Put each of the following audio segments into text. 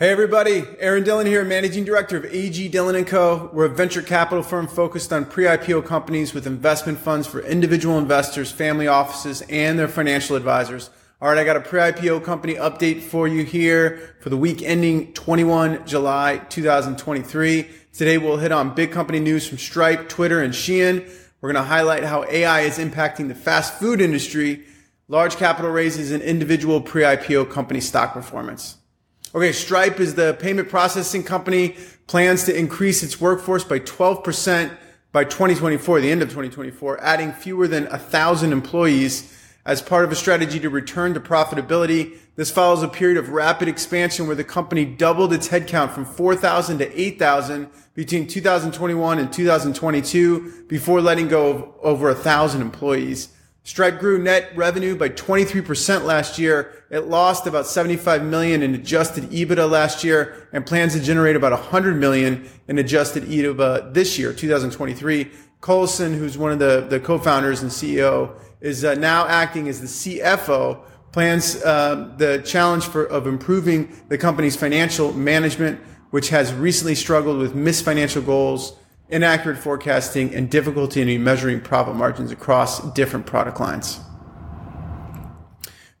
Hey everybody, Aaron Dillon here, Managing Director of AG Dillon & Co. We're a venture capital firm focused on pre-IPO companies with investment funds for individual investors, family offices, and their financial advisors. All right, I got a pre-IPO company update for you here for the week ending 21 July 2023. Today we'll hit on big company news from Stripe, Twitter, and Shein. We're going to highlight how AI is impacting the fast food industry, large capital raises, and individual pre-IPO company stock performance. Okay, Stripe is the payment processing company, plans to increase its workforce by 12% by 2024, the end of 2024, adding fewer than a thousand employees as part of a strategy to return to profitability. This follows a period of rapid expansion where the company doubled its headcount from 4,000 to 8,000 between 2021 and 2022 before letting go of over a thousand employees. Stripe grew net revenue by 23% last year. It lost about 75 million in adjusted EBITDA last year and plans to generate about 100 million in adjusted EBITDA this year, 2023. Collison, who's one of the, the co-founders and CEO, is uh, now acting as the CFO, plans uh, the challenge for, of improving the company's financial management, which has recently struggled with missed financial goals inaccurate forecasting, and difficulty in measuring profit margins across different product lines.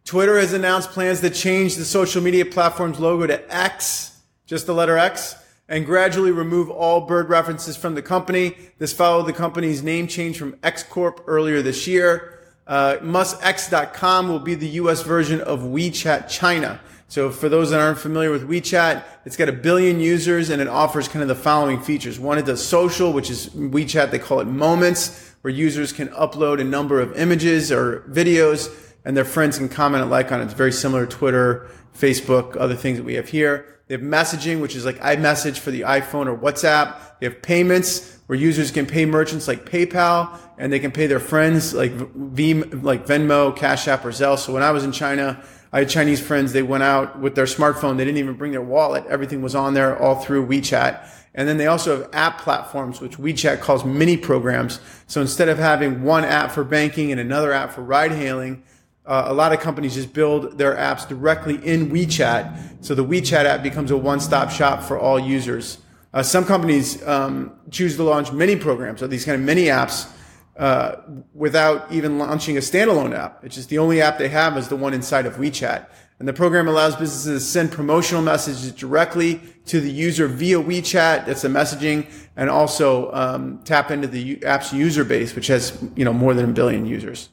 Twitter has announced plans to change the social media platform's logo to X, just the letter X, and gradually remove all bird references from the company. This followed the company's name change from X Corp earlier this year. Uh, Musk's X.com will be the US version of WeChat China. So for those that aren't familiar with WeChat, it's got a billion users and it offers kind of the following features. One, it does social, which is WeChat. They call it moments where users can upload a number of images or videos and their friends can comment and like on it. It's very similar to Twitter, Facebook, other things that we have here. They have messaging, which is like iMessage for the iPhone or WhatsApp. They have payments where users can pay merchants like PayPal and they can pay their friends like like Venmo, Cash App, or Zelle. So when I was in China, I had Chinese friends. They went out with their smartphone. They didn't even bring their wallet. Everything was on there all through WeChat. And then they also have app platforms, which WeChat calls mini programs. So instead of having one app for banking and another app for ride hailing, uh, a lot of companies just build their apps directly in WeChat. So the WeChat app becomes a one-stop shop for all users. Uh, some companies um, choose to launch mini programs or these kind of mini apps uh, without even launching a standalone app. It's just the only app they have is the one inside of WeChat. And the program allows businesses to send promotional messages directly to the user via WeChat. That's the messaging, and also um, tap into the app's user base, which has you know more than a billion users.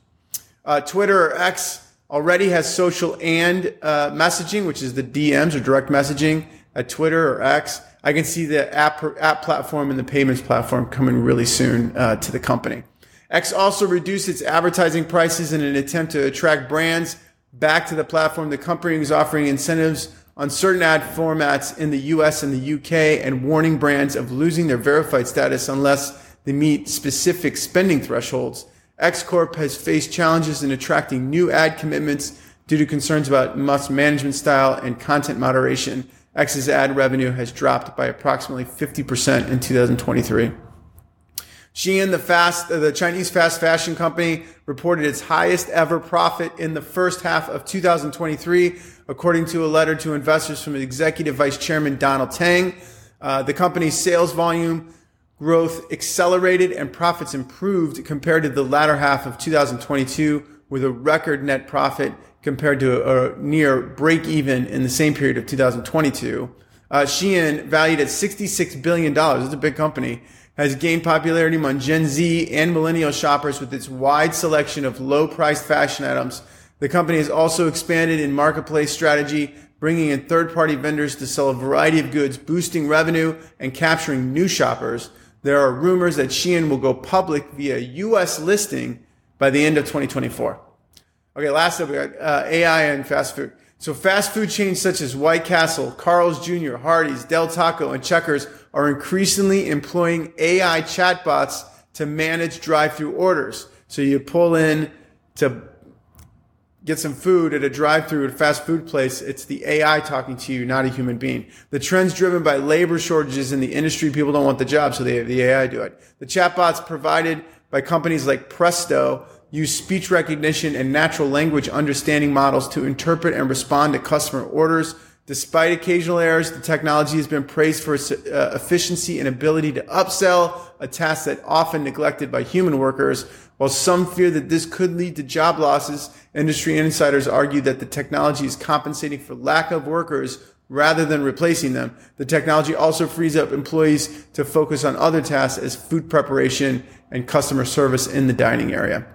Uh, Twitter or X already has social and uh, messaging, which is the DMs or direct messaging at Twitter or X. I can see the app app platform and the payments platform coming really soon uh, to the company. X also reduced its advertising prices in an attempt to attract brands back to the platform. The company is offering incentives on certain ad formats in the US and the UK and warning brands of losing their verified status unless they meet specific spending thresholds. X Corp has faced challenges in attracting new ad commitments due to concerns about Musk's management style and content moderation. X's ad revenue has dropped by approximately 50% in 2023. Shein, the fast, the Chinese fast fashion company, reported its highest ever profit in the first half of 2023, according to a letter to investors from Executive Vice Chairman Donald Tang. Uh, the company's sales volume growth accelerated and profits improved compared to the latter half of 2022, with a record net profit compared to a, near break even in the same period of 2022. Uh, Shein, valued at $66 billion, it's a big company, has gained popularity among Gen Z and millennial shoppers with its wide selection of low priced fashion items. The company has also expanded in marketplace strategy, bringing in third party vendors to sell a variety of goods, boosting revenue and capturing new shoppers. There are rumors that Shein will go public via US listing by the end of 2024. Okay, last up, we got uh, AI and fast food. So fast food chains such as White Castle, Carl's Jr., Hardee's, Del Taco, and Checkers are increasingly employing AI chatbots to manage drive-through orders. So you pull in to get some food at a drive-through at a fast food place, it's the AI talking to you, not a human being. The trend's driven by labor shortages in the industry. People don't want the job, so they have the AI do it. The chatbots provided by companies like Presto use speech recognition and natural language understanding models to interpret and respond to customer orders. Despite occasional errors, the technology has been praised for its uh, efficiency and ability to upsell, a task that often neglected by human workers. While some fear that this could lead to job losses, industry insiders argue that the technology is compensating for lack of workers rather than replacing them. The technology also frees up employees to focus on other tasks as food preparation and customer service in the dining area.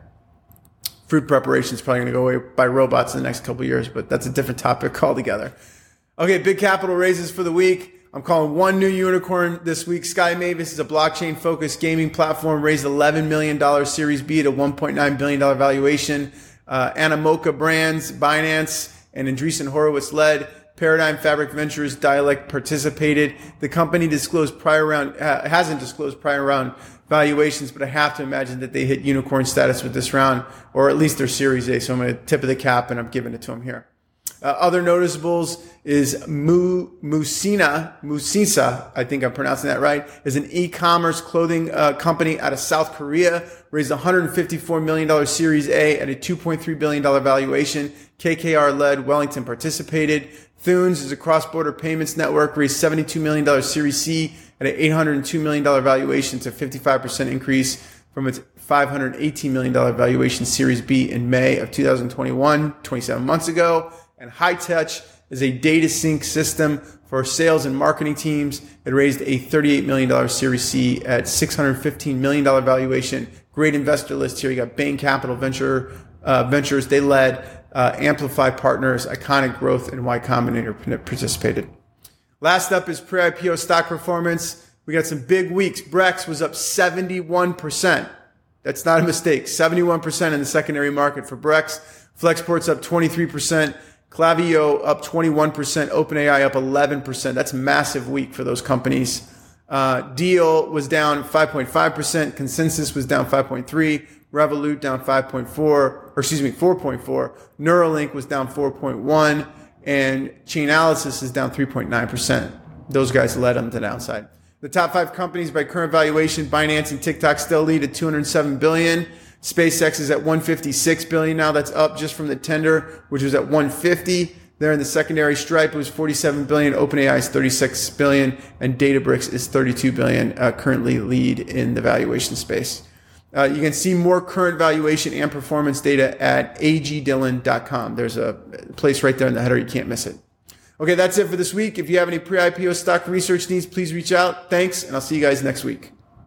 Food preparation is probably going to go away by robots in the next couple years, but that's a different topic altogether. Okay, big capital raises for the week. I'm calling one new unicorn this week. Sky Mavis is a blockchain focused gaming platform, raised $11 million Series B at a $1.9 billion valuation. Uh, Animoca Brands, Binance, and Andreessen Horowitz led. Paradigm Fabric Ventures Dialect participated. The company disclosed prior round, uh, hasn't disclosed prior round valuations, but I have to imagine that they hit unicorn status with this round, or at least their Series A. So I'm going to tip of the cap and I'm giving it to them here. Uh, other notables is Mu, Musina, Musisa, I think I'm pronouncing that right, is an e-commerce clothing uh, company out of South Korea, raised $154 million Series A at a $2.3 billion valuation. KKR led, Wellington participated. Thunes is a cross-border payments network, raised $72 million Series C at an $802 million valuation. It's a 55% increase from its $518 million valuation Series B in May of 2021, 27 months ago. And Hightouch is a data sync system for sales and marketing teams. It raised a $38 million Series C at $615 million valuation. Great investor list here. You got Bain Capital Venture uh, Ventures. They led uh, Amplify Partners, Iconic Growth, and Y Combinator participated. Last up is pre-IPO stock performance. We got some big weeks. Brex was up 71%. That's not a mistake. 71% in the secondary market for Brex. Flexport's up 23%. Klaviyo up 21%. OpenAI up 11%. That's a massive week for those companies. Uh, Deel was down 5.5%. ConsenSys was down 5.3. Revolut down 5.4, or excuse me, 4.4. Neuralink was down 4.1, and Chainalysis is down 3.9%. Those guys led them to the downside. The top five companies by current valuation, Binance and TikTok still lead at 207 billion. SpaceX is at 156 billion now. That's up just from the tender, which was at 150. There in the secondary stripe, was 47 billion. OpenAI is 36 billion, and Databricks is 32 billion. Uh, currently lead in the valuation space. Uh, you can see more current valuation and performance data at agdillon.com. There's a place right there in the header. You can't miss it. Okay, that's it for this week. If you have any pre-IPO stock research needs, please reach out. Thanks, and I'll see you guys next week.